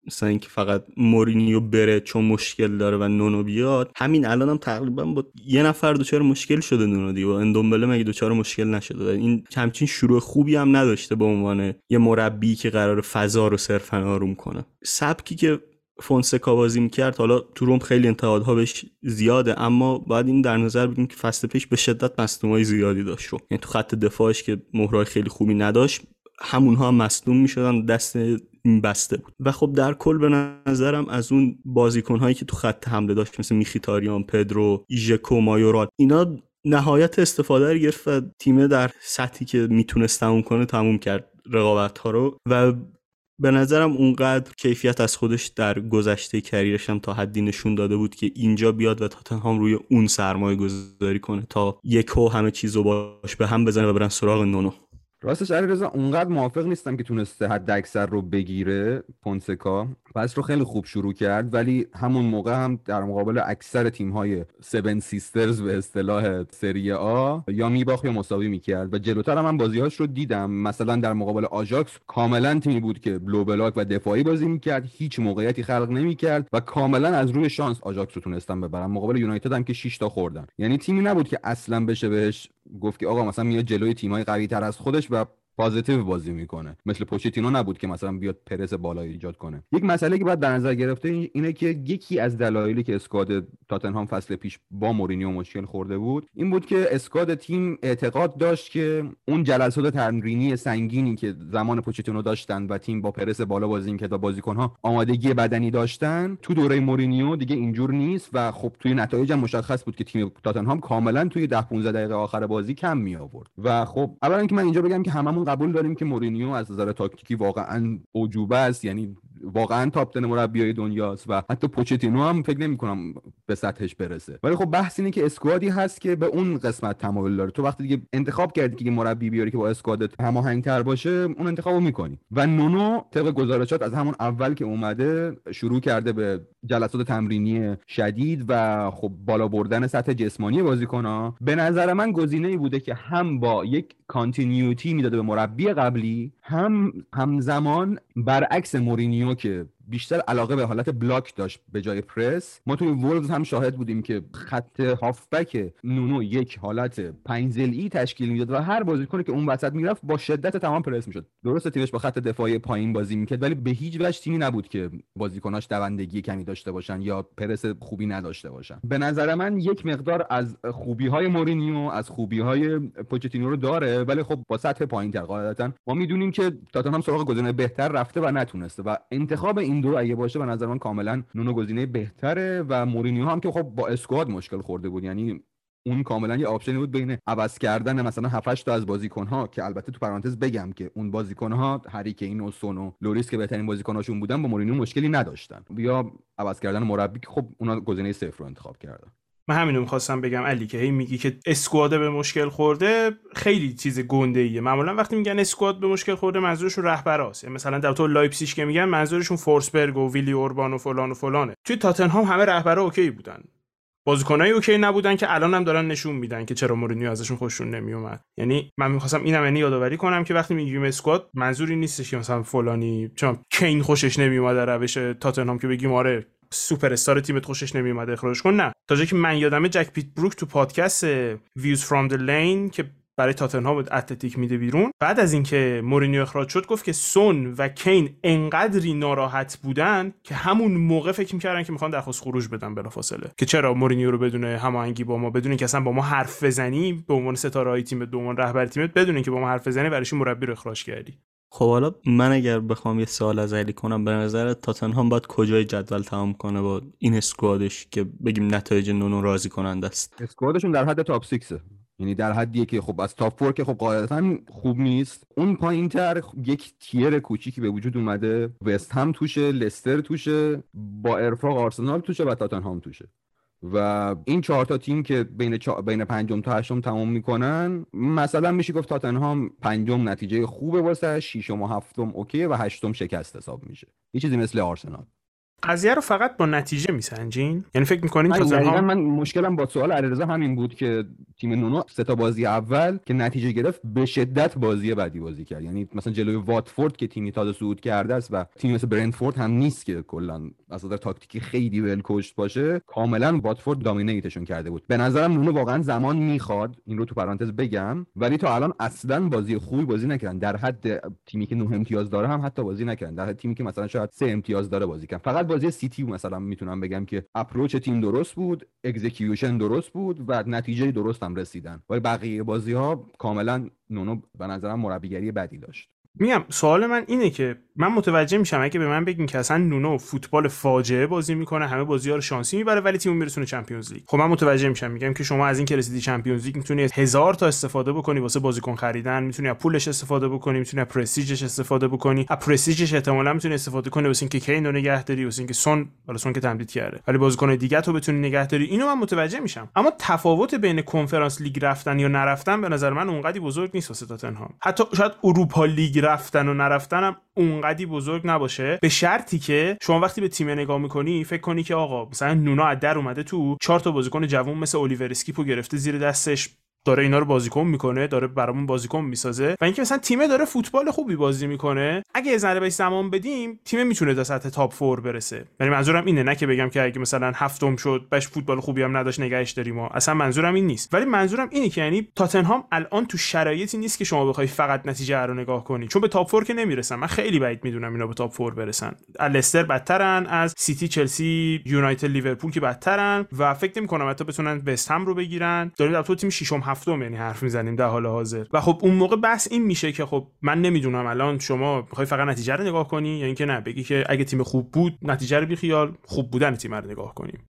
مثلا اینکه فقط مورینیو بره چون مشکل داره و نونو بیاد همین الان هم تقریبا با یه نفر دوچار مشکل شده نونو دیگه. با اندومبله مگه دوچار مشکل نشده؟ این همچین شروع خوبی هم نداشته به عنوان یه مربی که قرار فضا رو صرفا آروم کنه. سبکی که فونسکا بازی می‌کرد. حالا تو روم خیلی انتقادها بهش زیاده اما باید این در نظر بگیریم که فصل پیش به شدت مصدومای زیادی داشت رو یعنی تو خط دفاعش که مهرای خیلی خوبی نداشت همونها هم مصدوم می‌شدن دست این بسته بود. و خب در کل به نظرم از اون بازیکن هایی که تو خط حمله داشت مثل میخیتاریان پدرو ایژکو مایورال اینا نهایت استفاده رو گرفت و تیمه در سطحی که می‌تونست تموم کنه تموم کرد رقابت ها رو. و به نظرم اونقدر کیفیت از خودش در گذشته کریرش هم تا حدی نشون داده بود که اینجا بیاد و تاتنهام روی اون سرمایه گذاری کنه تا یکو همه چیزو باش به هم بزنه و برن سراغ نونو. راستش علیرضا اونقدر موافق نیستم که تونسته حد اکثر رو بگیره فونسکا. فصل رو خیلی خوب شروع کرد ولی همون موقع هم در مقابل اکثر تیم های 7 sisters به اصطلاح سری آ یا میباخت یا مساوی می‌کرد. و جلوتر هم, من بازیهاش رو دیدم. مثلا در مقابل آژاکس کاملا تیمی بود که low block و دفاعی بازی می‌کرد هیچ موقعیتی خلق نمی‌کرد و کاملا از روی شانس آژاکس رو تونستن ببرن مقابل یونایتد هم که 6 تا خوردن. یعنی تیمی نبود که اصلا بشه بهش گفت که آقا مثلا میاد جلوی تیمای قوی تر از خودش و positive بازی می‌کنه. مثل پوچتینو نبود که مثلا بیاد پرس بالا ایجاد کنه. یک مسئله که باید در نظر گرفته اینه که یکی از دلایلی که squad تاتنهام فصل پیش با مورینیو مشکل خورده بود این بود که squad تیم اعتقاد داشت که اون جلسات تمرینی سنگینی که زمان پوچتینو داشتن و تیم با پرس بالا بازی می‌کرد و بازیکنها آمادگی بدنی داشتن تو دوره مورینیو دیگه اینجور نیست و خب توی نتایج هم مشخص بود که تیم تاتنهام کاملا توی 10 15 دقیقه آخر بازی کم می آورد و خب اولا که من اینجا بگم که هممون قبول داریم که مورینیو از نظر تاکتیکی واقعا عجوبه است. یعنی واقعا top ten مربیای دنیاست و حتی پوچتینو هم فکر نمی کنم به سطحش برسه. ولی خب بحث اینه که squad ی هست که به اون قسمت تمایل داره. تو وقتی دیگه انتخاب کردی که مربی بیاری که با squad ت هماهنگتر باشه اون انتخابو می‌کنی. و نونو طبق گزارشات از همون اول که اومده شروع کرده به جلسات تمرینی شدید و خب بالا بردن سطح جسمانی بازیکن‌ها به نظر من گزینه بوده که هم با یک continuity می‌داده به مربی قبلی هم همزمان برعکس مورینیو که بیشتر علاقه به حالت block داشت به جای پرس. ما توی وولز هم شاهد بودیم که خط هافبک نونو یک حالت پنجزلی تشکیل می‌داد و هر بازیکنی که اون وسط می‌رفت با شدت تمام پرس می‌شد. درست تیمش با خط دفاعی پایین بازی می‌کرد ولی به هیچ وجه تیمی نبود که بازیکناش دوندگی کمی داشته باشن یا پرس خوبی نداشته باشن. به نظر من یک مقدار از خوبی های مورینیو از خوبی های پوچتینو رو داره ولی خب با سطح پایین تر ما می‌دونیم که تاتنهام سراغ گزینه بهتر رفته و نتونسته و انتخاب این دو اگه باشه به نظر من کاملا نونو گزینه بهتره و مورینیو هم که خب با اسکواد مشکل خورده بود. یعنی اون کاملا یه option ی بود بین عوض کردن مثلا 7 تا از بازیکن ها که البته تو پرانتز بگم که اون بازیکن ها هری کین و سون و لوریس که بهترین بازیکناشون بودن با مورینیو مشکلی نداشتن. یا عوض کردن مربی که خب اونا گزینه صفر رو انتخاب کردن. من همینو می‌خواستم بگم علی که هی میگی که squad ه به مشکل خورده خیلی چیز گنده ایه معمولا وقتی میگن squad به مشکل خورده منظورشون رهبراست. یعنی مثلا در تو لایپسیش که میگن منظورشون فورسبرگ و ویلی اوربان و فلان و فلانه. توی تاتنهام همه رهبرا okay بودن. بازیکنای okay نبودن که الان هم دارن نشون میدن که چرا مورینیو ازشون خوششون نمیومد. یعنی من می‌خواستم اینم یعنی یادآوری کنم که وقتی میگیم squad منظوری نیستش که مثلا فلانی چون کین خوشش نمیومد روش تاتنهام که بگیم آره سوپر استار تیمت خوشش نمیومد اخراجش کن نه. تا جایی که من یادمه جک پیت بروک تو پادکست Views from the Lane که برای تاتنهام Athletic میده بیرون بعد از اینکه مورینیو اخراج شد گفت که سون و کین انقدری ناراحت بودن که همون موقع فکر می‌کردن که می‌خوان درخواست خروج بدن بلافاصله. که چرا مورینیو رو بدون هماهنگی با ما بدون که اصلا با ما حرف بزنی به عنوان ستاره های تیمت به عنوان رهبر تیمت بدون که با ما حرف بزنی برایش مربی رو اخراج کردی؟ خب حالا من اگر بخوام یه سوال از علی کنم به نظر تاتنهام باید کجای جدول تمام کنه با این squad ش که بگیم نتایج نونو راضی کننده است؟ squad شون در حد top 6 یعنی در حدیه که خب از top 4 که خب قاعدتا خوب نیست. اون پایین تر یک tier کوچیکی به وجود اومده. وستهم توشه لستر توشه با ارفاق آرسنال توشه و تاتنهام توشه. و این چهار تا تیم که بین چا... بین پنجم تا هشتم تمام می‌کنن مثلا میشه گفت تاتنهام پنجم نتیجه خوبه واسه ششم و هفتم okay و هشتم شکست حساب میشه. یه چیزی مثل آرسنال. قضیه رو فقط با نتیجه میسنجین؟ یعنی فکر می‌کنین تاتنهام من مشکلم با سوال علیرضا همین بود که تیم نونو سه تا بازی اول که نتیجه گرفت به شدت بازی بدی بازی کرد. یعنی مثلا جلوی واتفورد که تیمی تازه صعود کرده است و تیم مثل برنتفورد هم نیست که کلا از نظر تاکتیکی خیلی ول باشه کاملا واتفورد dominate شون کرده بود. به نظرم نونو واقعا زمان می‌خواد این رو تو پرانتز بگم ولی تا الان اصلا بازی خوبی بازی نکردن. در حد تیمی که 9 امتیاز داره هم حتی بازی نکردن. در حد تیمی که مثلا شاید سه امتیاز داره بازی کردن فقط بازی سیتی مثلا می‌تونم بگم که approach تیم درست بود execution درست بود و نتیجه درست هم رسیدن. ولی بقیه بازی ها کاملا نونو به نظرم مربیگری بدی داشت. میگم سوال من اینه که من متوجه میشم اگه به من بگین که اصلا نونو فوتبال فاجعه بازی می‌کنه همه بازی ها رو شانسی می‌بره ولی تیم میرسونه Champions League. خب من متوجه میشم میگم که شما از این که Champions League می‌تونی هزار تا استفاده بکنی واسه بازیکن خریدن می‌تونی از پولش استفاده بکنی می‌تونی از پرستیژش استفاده بکنی. از پرستیژش احتمالاً می‌تونی استفاده کنی واسه اینکه کین رو نگه داری واسه اینکه سون حالا سون که تمدید کرده. ولی بازیکن دیگه تو بتونی نگه داری. اینو من متوجه میشم. اما تفاوت بین کنفرانس لیگ رفتن یا نرفتن به نظر من اونقدی بزرگ نیست واسه تاتنهام. حتی شاید اروپا لیگ رفتن و نرفتنم اونقدی بزرگ نباشه. به شرطی که شما وقتی به تیم نگاه می‌کنی فکر کنی که آقا مثلا نونو از در اومده تو چهار تا بازیکن جوون مثل الیور اسکیپو گرفته زیر دستش. داره اینا رو بازیکن می‌کنه داره برامون بازیکن می‌سازه و اینکه مثلا تیم داره فوتبال خوبی بازی می‌کنه اگه یه ذره بهش زمان بدیم تیم می‌تونه تا سطح top four برسه. یعنی منظورم اینه نه که بگم که اگه مثلا هفتم شد بهش فوتبال خوبی هم نداشت نگهش داریم و اصلا منظورم این نیست. ولی منظورم اینه که یعنی تاتنهام الان تو شرایطی نیست که شما بخوای فقط نتیجه رو نگاه کنی. چون به top four که نمی‌رسن. من خیلی بعید می‌دونم اینا به top four برسن. لستر بدترن از سیتی چلسی یونایتد لیورپول که بدترن و فکر نمی کنم حتی بتونن وست هم رو بگیرن. داریم در تو تیم ششم هفتم یعنی حرف می‌زنیم در حال حاضر. و خب اون موقع بحث این میشه که خب من نمی‌دونم الان شما می‌خوای فقط نتیجه رو نگاه کنی یا اینکه نه؟ بگی که اگه تیم خوب بود نتیجه رو بیخیال خوب بودن تیم رو نگاه کنیم.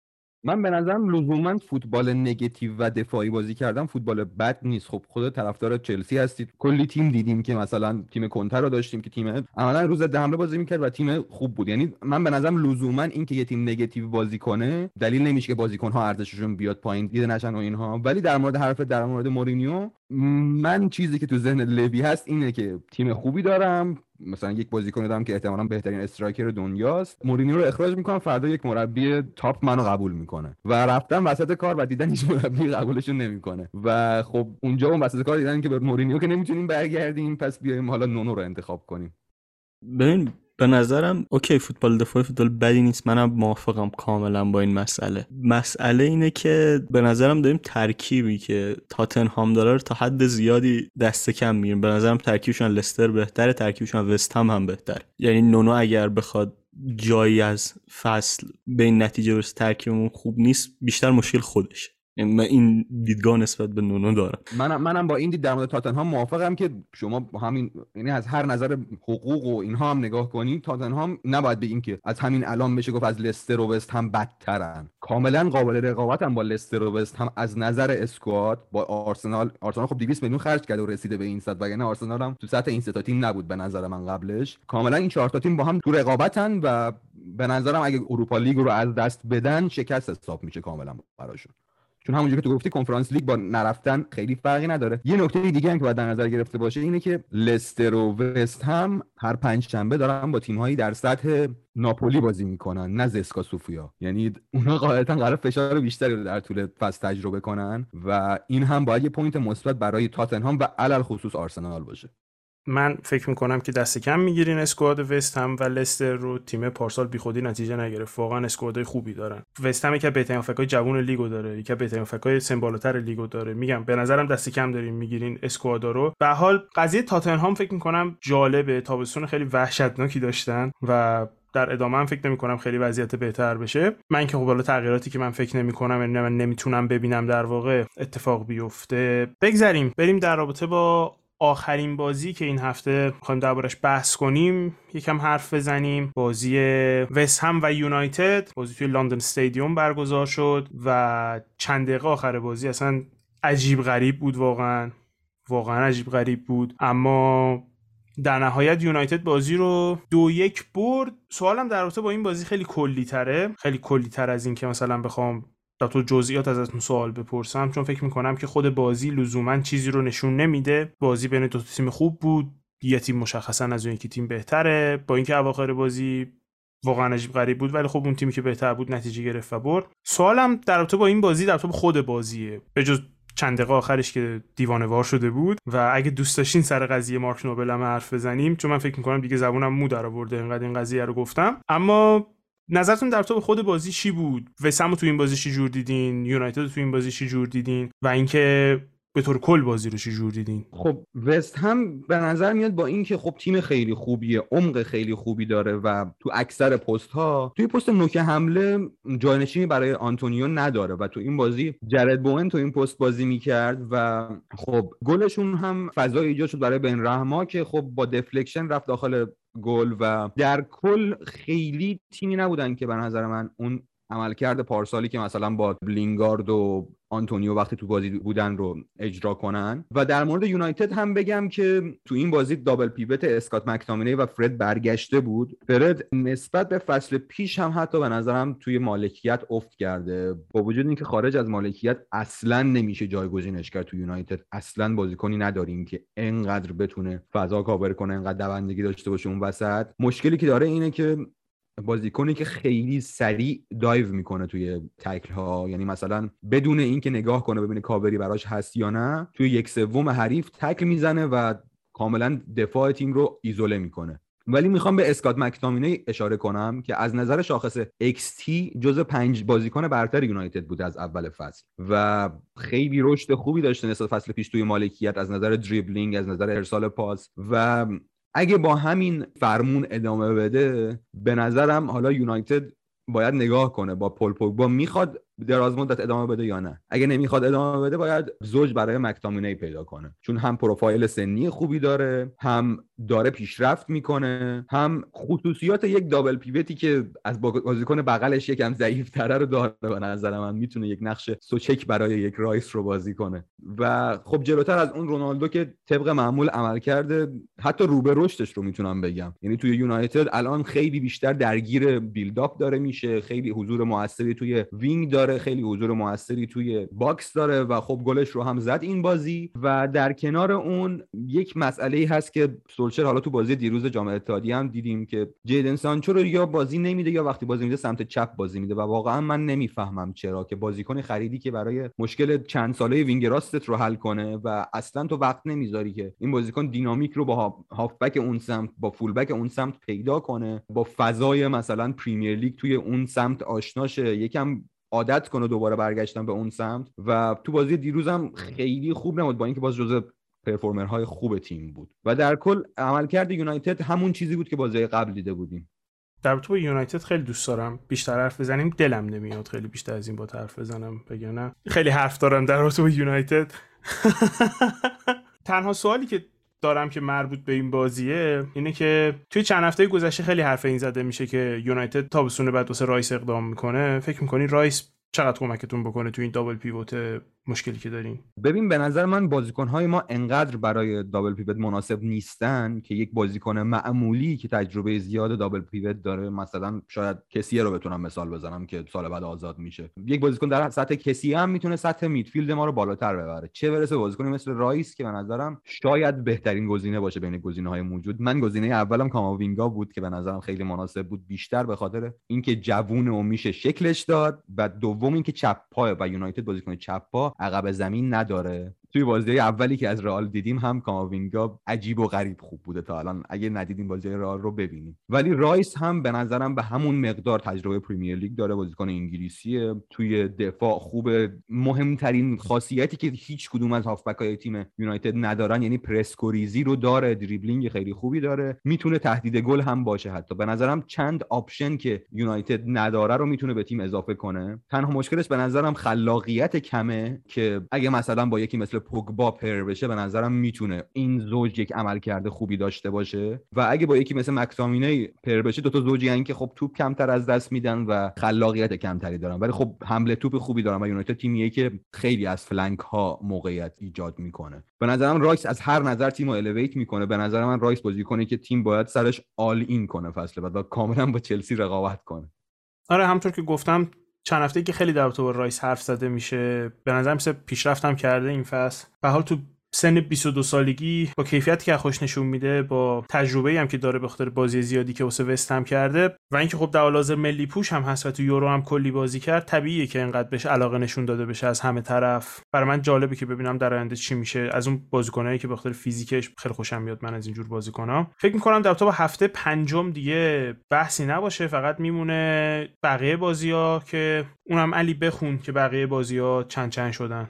من به نظرم لزوما فوتبال نگتیو و دفاعی بازی کردن فوتبال بد نیست. خب خود طرفدار چلسی هستید. کلی تیم دیدیم که مثلا تیم کونته رو داشتیم که تیم عملا رو ضد حمله بازی می‌کرد و تیم خوب بود. یعنی من به نظرم لزوما این که یه تیم نگتیو بازی کنه دلیل نمیشه که بازیکن ها ارزششون بیاد پایین. دیده نشن و اینها. ولی در مورد حرف در مورد مورینیو من چیزی که تو ذهن لوی هست اینه که تیم خوبی دارم. مثلا یک بازیکن دارم که احتمالا بهترین striker دنیاست. مورینیو رو اخراج می‌کنم فردا یک مربی top منو قبول می‌کنه. و رفتم وسط کار و دیدن هیچ مربی قبولشون نمی‌کنه. و خب اونجا اون وسط کار دیدن که به مورینیو که نمی‌تونیم برگردیم پس بیایم حالا نونو رو انتخاب کنیم. ببین به نظرم اوکی فوتبال دفاعی فوتبال بدی نیست. منم موافقم کاملا با این مسئله. مسئله اینه که به نظرم داریم ترکیبی که تاتنهام داره تا حد زیادی دست کم می‌گیریم. به نظرم ترکیبشون لستر بهتره ترکیبشون وست هم بهتر یعنی نونو اگر بخواد جایی از فصل به این نتیجه برسه ترکیبمون خوب نیست بیشتر مشکل خودشه. من این دیدگاه نسبت به نونو دارم. منم منم با این دید در مورد تاتنهام موافقم که شما همین یعنی از هر نظر حقوق و اینها هم نگاه کنید تاتنهام نباید بگیم که از همین الان بشه گفت از لستر و وست هم بدترن. کاملا قابل رقابت هم با لستر و وست هم از نظر اسکواد با آرسنال آرسنال خب 200 میلیون خرج کرده و رسیده به این سطح وگرنه آرسنال هم تو سطح این سه تیم نبود به نظر من قبلش. کاملا این چهار تا تیم با هم تو رقابتن و به نظرم اگه اروپا لیگ رو از دست بدن شکست حساب میشه کاملا براشون. چون همونجوری که تو گفتی کنفرانس لیگ با نرفتن خیلی فرقی نداره. یه نکته دیگه هم که باید در نظر گرفته باشه اینه که لستر و وست هم هر پنج شنبه دارن با تیمهایی در سطح ناپولی بازی می‌کنن نه زسکا سوفیا. یعنی اونا قاعدتا قرار فشار بیشتری رو در طول فصل تجربه کنن و این هم باید یه point مثبت برای تاتنهام و علی الخصوص آرسنال باشه. من فکر می‌کنم که دست کم می‌گیرین squad وست هم و لستر رو تیم پارسال بیخودی نتیجه نگرفت. واقعا squad ای خوبی دارن. وست هم که بهترین هافبکای جوون لیگو داره. یکی بهترین فکای سمبالاتر لیگو داره. میگم به نظرم دست کم دارین می‌گیرین squad ا رو. به حال قضیه تاتنهام فکر می‌کنم جالبه. تابستون خیلی وحشتناکی داشتن و در ادامه هم فکر نمی کنم خیلی وضعیت بهتر بشه. من که خب حالا تغییراتی که من فکر نمی کنم یعنی من نمی‌تونم ببینم در واقع اتفاق بیفته. بگذریم. بریم در رابطه با آخرین بازی که این هفته می‌خوایم دربارش بحث کنیم یکم حرف بزنیم. بازی وست هم و یونایتد بازی توی لندن استادیوم برگزار شد و چند دقیقه آخر بازی اصلا عجیب غریب بود واقعا. واقعا عجیب غریب بود. اما در نهایت یونایتد بازی رو دو یک برد. سوالم در رابطه با این بازی خیلی کلی تره خیلی کلی تر از این که مثلا بخوام تا تو جزئیات ازتون سوال بپرسم چون فکر می‌کنم که خود بازی لزوما چیزی رو نشون نمیده. بازی بین دو تیم خوب بود یه تیم مشخصا از اون یکی تیم بهتره. با اینکه اواخر بازی واقعا عجیب غریب بود ولی خب اون تیمی که بهتر بود نتیجه گرفت و برد. سوالم در رابطه با این بازی در رابطه خود بازیه. به جز چند دقیقه آخرش که دیوانه شده بود و اگه دوست داشتین سر قضیه مارک نوبل هم حرف بزنیم چون من فکر می‌کنم دیگه زبونم مو در آورده اینقدر این قضیه رو گفتم. اما نظرتون در تو خود بازی چی بود؟ وسمو تو این بازی چی جور دیدین؟ یونایتد تو این بازی چی جور دیدین؟ و اینکه به طور کل بازی رو چجور دیدین؟ خب وست هم به نظر میاد با اینکه خب تیم خیلی خوبیه عمق خیلی خوبی داره و تو اکثر پست ها توی پست نوک حمله جانشینی برای آنتونیو نداره و تو این بازی جرد بوئن تو این پست بازی می‌کرد و خب گلشون هم فضای ایجاد شد برای بن رحما که خب با deflection رفت داخل گل و در کل خیلی تیمی نبودن که به نظر من اون عملکرد پارسالی که مثلا با لینگارد و آنتونیو وقتی تو بازی بودن رو اجرا کنن. و در مورد یونایتد هم بگم که تو این بازی double pivot اسکات مکتامینی و فرد برگشته بود. فرد نسبت به فصل پیش هم حتی به نظرم توی مالکیت افت کرده. با وجود اینکه خارج از مالکیت اصلا نمیشه جایگزینش کرد تو یونایتد. اصلا بازیکنی نداریم که انقدر بتونه فضا کاور کنه انقدر دوندگی داشته باشه اون وسط. مشکلی که داره اینه که بازیکنی که خیلی سریع دایو می‌کنه توی تکل ها یعنی مثلا بدون اینکه نگاه کنه ببینه کاوری براش هست یا نه توی یک سوم حریف تکل می‌زنه و کاملا دفاع تیم رو ایزوله می‌کنه. ولی می‌خوام به اسکات مکتامینه اشاره کنم که از نظر شاخص XT جز پنج بازیکن برتر یونایتد بود از اول فصل و خیلی رشد خوبی داشته نسبت فصل پیش توی مالکیت از نظر دریبلینگ از نظر ارسال پاس و اگه با همین فرمون ادامه بده به نظرم حالا یونایتد باید نگاه کنه با پول پوگبا. می‌خواد دراز مدت ادامه بده یا نه. اگه نمی‌خواد ادامه بده باید زوج برای مکتامینی پیدا کنه. چون هم پروفایل سنی خوبی داره هم داره پیشرفت می‌کنه هم خصوصیات یک دابل پیوتی که از بازیکن بغلش یکم ضعیف تره رو داره به نظر من. می‌تونه یک نقش سوچک برای یک رایس رو بازی کنه. و خب جلوتر از اون رونالدو که طبق معمول عمل کرده حتی رو به رشدش رو می‌تونم بگم. یعنی توی یونایتد الان خیلی بیشتر درگیر build-up داره میشه خیلی حضور موثری توی wing داره. خیلی حضور موثری توی box داره و خب گلش رو هم زد این بازی و در کنار اون یک مسئله ای هست که سولشر حالا تو بازی دیروز جام اتحادیه هم دیدیم که جیدن سانچو رو یا بازی نمیده یا وقتی بازی میده سمت چپ بازی میده و واقعا من نمی‌فهمم چرا که بازیکن خریدی که برای مشکل چند ساله wing راستت رو حل کنه و اصلا تو وقت نمی‌ذاری که این بازیکن dynamic رو با هافبک اون سمت با fullback اون سمت پیدا کنه با فضای مثلا پریمیر لیگ توی اون سمت آشناشه یکم عادت کنه دوباره برگشتن به اون سمت. و تو بازی دیروزم خیلی خوب نبود با اینکه باز جزء performer های خوب تیم بود. و در کل عملکرد یونایتد همون چیزی بود که بازی قبل دیده بودیم. در تو یونایتد خیلی دوست دارم بیشتر حرف بزنیم. دلم نمیاد خیلی بیشتر از این با حرف بزنم بگم نه. خیلی حرف دارم در تو یونایتد. تنها سوالی که دارم که مربوط به این بازیه اینه که توی چند هفته گذشته خیلی حرف این زده میشه که یونایتد تابستون بعد واسه رایس اقدام می‌کنه. فکر می‌کنی رایس چقدر کمکتون بکنه تو این double pivot مشکلی که داریم. ببین به نظر من بازیکنهای ما انقدر برای double pivot مناسب نیستن که یک بازیکن معمولی که تجربه زیاد double pivot داره مثلا شاید کسیه رو بتونم مثال بزنم که سال بعد آزاد میشه. یک بازیکن در سطح کسیه هم می‌تونه سطح midfield ما رو بالاتر ببره. چه برسه بازیکنی مثل رایس که به نظرم شاید بهترین گزینه باشه بین گزینه های موجود. من گزینه اولم کاماوینگا بود که به نظرم خیلی مناسب بود بیشتر به خاطر اینکه جوون و میشه شکلش داد و دوم اینکه چپ پای و یونایتد بازیکن چپ پا عقب زمین نداره. توی بازی اولی که از رئال دیدیم هم کاماوینگا عجیب و غریب خوب بوده تا الان اگه ندیدیم بازی رئال رو ببینیم. ولی رایس هم به نظرم به همون مقدار تجربه Premier League داره بازیکن انگلیسیه. توی دفاع خوب مهمترین خاصیتی که هیچ کدوم از های تیم یونایتد ندارن یعنی پرس گریزی رو داره دریبلینگ خیلی خوبی داره می‌تونه تهدید گل هم باشه حتی. به نظرم چند option که یونایتد نداره رو می‌تونه به تیم اضافه کنه. تنها مشکلش به نظرم خلاقیت کمه که اگه مثلا با یکی مثل پوگبا پر بشه به نظرم می‌تونه این زوج یک عمل کرده خوبی داشته باشه. و اگه با یکی مثل مک‌تامینی پر بشه دو تا زوجی هن که خب توپ کمتر از دست میدن و خلاقیت کمتری دارن. ولی خب حمله توپ خوبی دارن و یونایتد تیمیه که خیلی از flank ها موقعیت ایجاد می‌کنه. به نظرم رایس از هر نظر تیم رو می‌کنه. به نظر من رایس بازیکنی که تیم باید سرش آل این کنه فصل بعد و کاملا با چلسی رقابت کنه. آره همطور که گفتم چند هفته که خیلی در با رایس حرف زده میشه به نظر مثل پیشرفتم کرده این فصل. و حال تو سن 22 سالگی با کیفیتی که خوش نشون میده با تجربه هم که داره به خاطر بازی زیادی که واسه وست هم کرده و اینکه خب در حال ملی پوش هم هست و تو یورو هم کلی بازی کرد طبیعیه که اینقدر بهش علاقه نشون داده بشه از همه طرف. برای من جالبه که ببینم در آینده چی میشه. از اون بازیکنایی که به خاطر فیزیکش خیلی خوشم میاد من از اینجور بازیکن‌ها. فکر می‌کنم در تا هفته پنجم دیگه بحثی نباشه فقط میمونه بقیه بازی که اونم علی بخون که بقیه بازی ها چند چند شدن.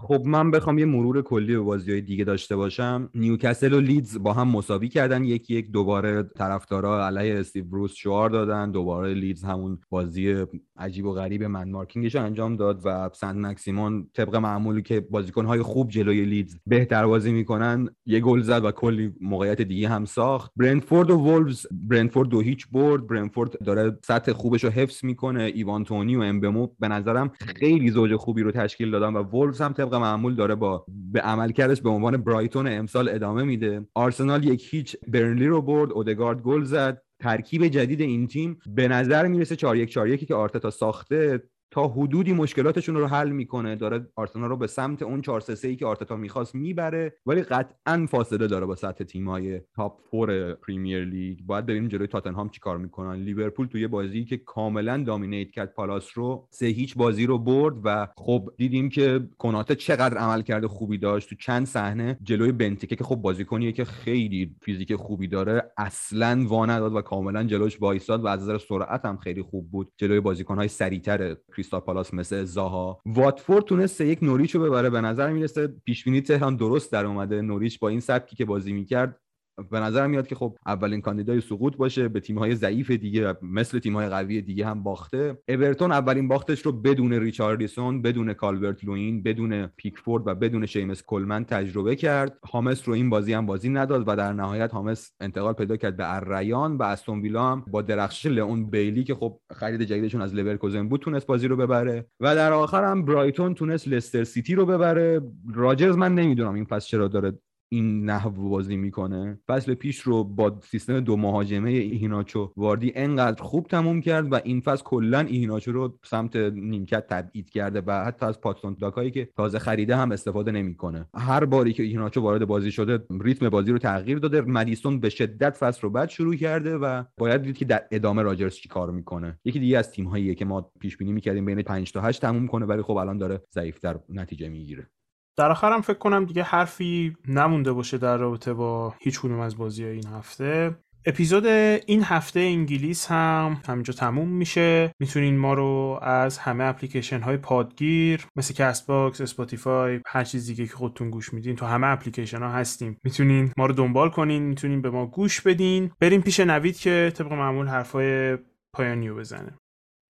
خب من بخوام یه مرور کلی به بازی های دیگه داشته باشم. نیوکسل و لیدز با هم مساوی کردن. یکی یک دوباره طرفدارا علیه استیو بروس شعار دادن. دوباره لیدز همون بازی عجیب و غریب man marking ش انجام داد و سنت مکسیمون طبق معمولی که های خوب جلوی لیدز بهتر بازی می‌کنن یه گل زد و کلی موقعیت دیگه هم ساخت. برنتفورد و وولفز برنتفورد دو هیچ برد. برنتفورد داره سطح خوبش رو حفظ می‌کنه. ایوان تونی و امبمو به نظرم خیلی زوج خوبی رو تشکیل دادن و وولفز هم طبق معمول داره با به عملکردش به عنوان برایتون امسال ادامه میده. آرسنال یک هیچ برنلی رو برد اودگارد گل زد. ترکیب جدید این تیم به نظر می‌رسه 4 1 4 1 که آرتتا ساخته تا حدودی مشکلاتشون رو حل می‌کنه. داره آرسنال رو به سمت اون 4 3 ای که آرتتا می‌خواست می‌بره. ولی قطعا فاصله داره با سطح تیمای top four Premier League باید ببینیم جلوی تاتنهام چیکار می‌کنن. لیورپول توی بازی که کاملا dominate کرد پالاس رو سه هیچ بازی رو برد و خب دیدیم که کناته چقدر عمل کرده خوبی داشت. تو چند صحنه جلوی بنتیکه که خب بازیکنیه که خیلی فیزیک خوبی داره اصلا وا نداد و کاملا جلوش وایساد و از نظر سرعت هم خیلی خوب بود. جلوی بازیکنهای سریعتر کریستال پالاس مثل زاها. واتفورد تونست یک نوریچ رو ببره. به نظر می‌رسه پیش بینی تهران درست در اومده. نوریچ با این سبکی که بازی می‌کرد به نظر میاد که خب اولین کاندیدای سقوط باشه به تیم‌های ضعیف دیگه مثل تیم‌های قوی دیگه هم باخته. اورتون اولین باختش رو بدون ریچاردسون بدون کالورت لوین بدون پیکفورد و بدون شیمس کلمن تجربه کرد. هامس رو این بازی هم بازی نداد و در نهایت هامس انتقال پیدا کرد به الریان و استون ویلا هم با درخشش لئون بیلی که خب خرید جدیدشون از لورکوزن بود تونست بازی رو ببره. و در آخر هم برایتون تونست لستر سیتی رو ببره. راجرز من نمی‌دونم این پس چرا داره این نحو بازی می‌کنه. فصل پیش رو با سیستم دو مهاجمه ایهیناچو واردی انقدر خوب تموم کرد و این فصل کلا ایهیناچو رو سمت نیمکت تبعید کرده و حتی از پاتسون داکایی که تازه خریده هم استفاده نمی‌کنه. هر باری که ایهیناچو وارد بازی شده ریتم بازی رو تغییر داده. مدیسون به شدت فصل رو بعد شروع کرده و باید دید که در ادامه راجرز چی کار می‌کنه. یکی دیگه از تیم که ما پیش بینی می‌کردیم بین 5 تا 8 تموم کنه ولی خب الان داره ضعیفتر نتیجه می‌گیره. در آخرم فکر کنم دیگه حرفی نمونده باشه در رابطه با هیچ کدوم از بازی این هفته. اپیزود این هفته انگلیس هم همینجا تموم میشه. می‌تونین ما رو از همه اپلیکیشن های پادگیر مثل کست باکس اسپاتیفای هر چیز دیگه که خودتون گوش میدین تو همه اپلیکیشن ها هستیم. می‌تونین ما رو دنبال کنین می‌تونین به ما گوش بدین. بریم پیش نوید که طبق معمول حرفای پایانیو بزنه.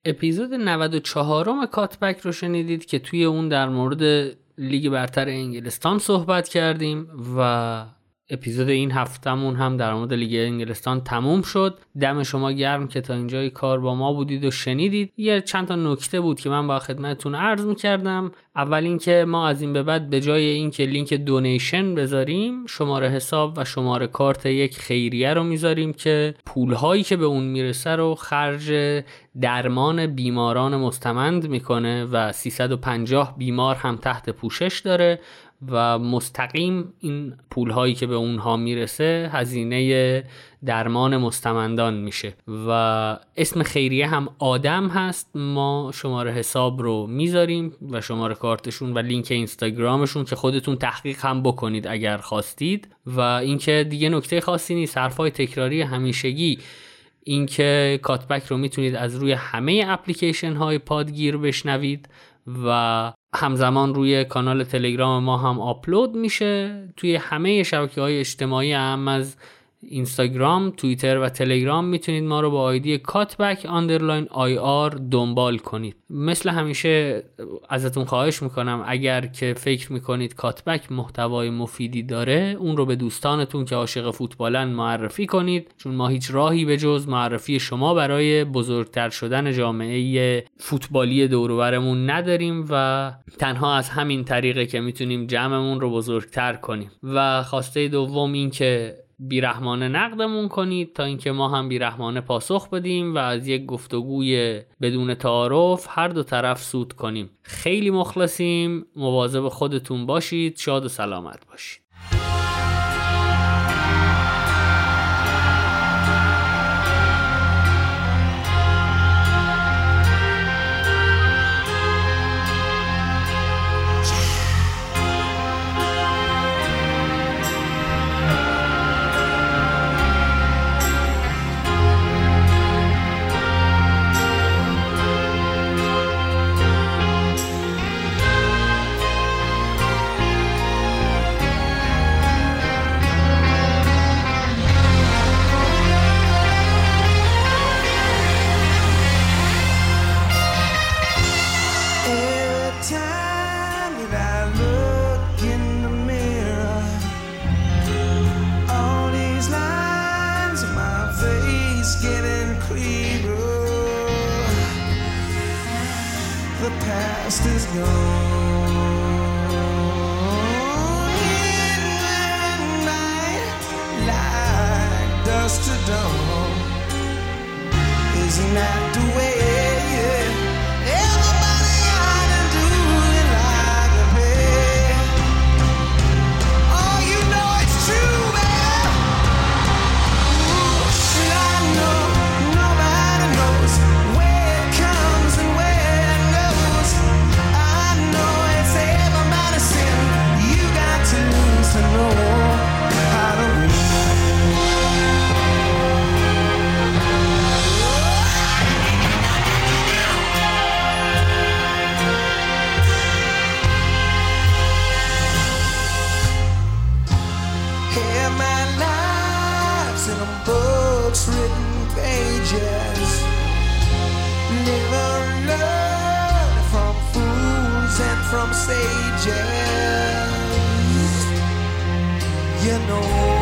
اپیزود 94 کاتبک رو شنیدید که توی اون در مورد لیگ برتر انگلستان صحبت کردیم و اپیزود این هفتهمون هم در مورد لیگ انگلستان تموم شد. دم شما گرم که تا اینجای کار با ما بودید و شنیدید. یه چند تا نکته بود که من با خدمتتون عرض می‌کردم. اول اینکه ما از این به بعد به جای اینکه لینک دونیشن بذاریم شماره حساب و شماره کارت یک خیریه رو می‌ذاریم که پولهایی که به اون می‌رسه رو خرج درمان بیماران مستمند می‌کنه و 350 بیمار هم تحت پوشش داره. و مستقیم این پول هایی که به اونها می‌رسه هزینه درمان مستمندان میشه و اسم خیریه هم آدم هست. ما شماره حساب رو می‌ذاریم و شماره کارتشون و لینک اینستاگرامشون که خودتون تحقیق هم بکنید اگر خواستید. و اینکه دیگه نکته خاصی نیست حرفای تکراری همیشگی. اینکه کاتبک رو می‌تونید از روی همه اپلیکیشن های پادگیر بشنوید. و همزمان روی کانال تلگرام ما هم آپلود میشه. توی همه شبکه های اجتماعی هم از اینستاگرام، توییتر و تلگرام می‌تونید ما رو با آیدی کاتبک underline IR دنبال کنید. مثل همیشه ازتون خواهش می‌کنم اگر که فکر می‌کنید کاتبک محتوای مفیدی داره اون رو به دوستانتون که عاشق فوتبالن معرفی کنید چون ما هیچ راهی به جز معرفی شما برای بزرگتر شدن جامعه فوتبالی دوروبرمون نداریم و تنها از همین طریقه که می‌تونیم جمعمون رو بزرگتر کنیم. و خواسته دوم این که بیرحمانه نقدمون کنید تا اینکه ما هم بیرحمانه پاسخ بدیم و از یک گفتگوی بدون تعارف هر دو طرف سود کنیم. خیلی مخلصیم. مواظب خودتون باشید. شاد و سلامت باشید. books written pages. Never learn from fools and from sages You know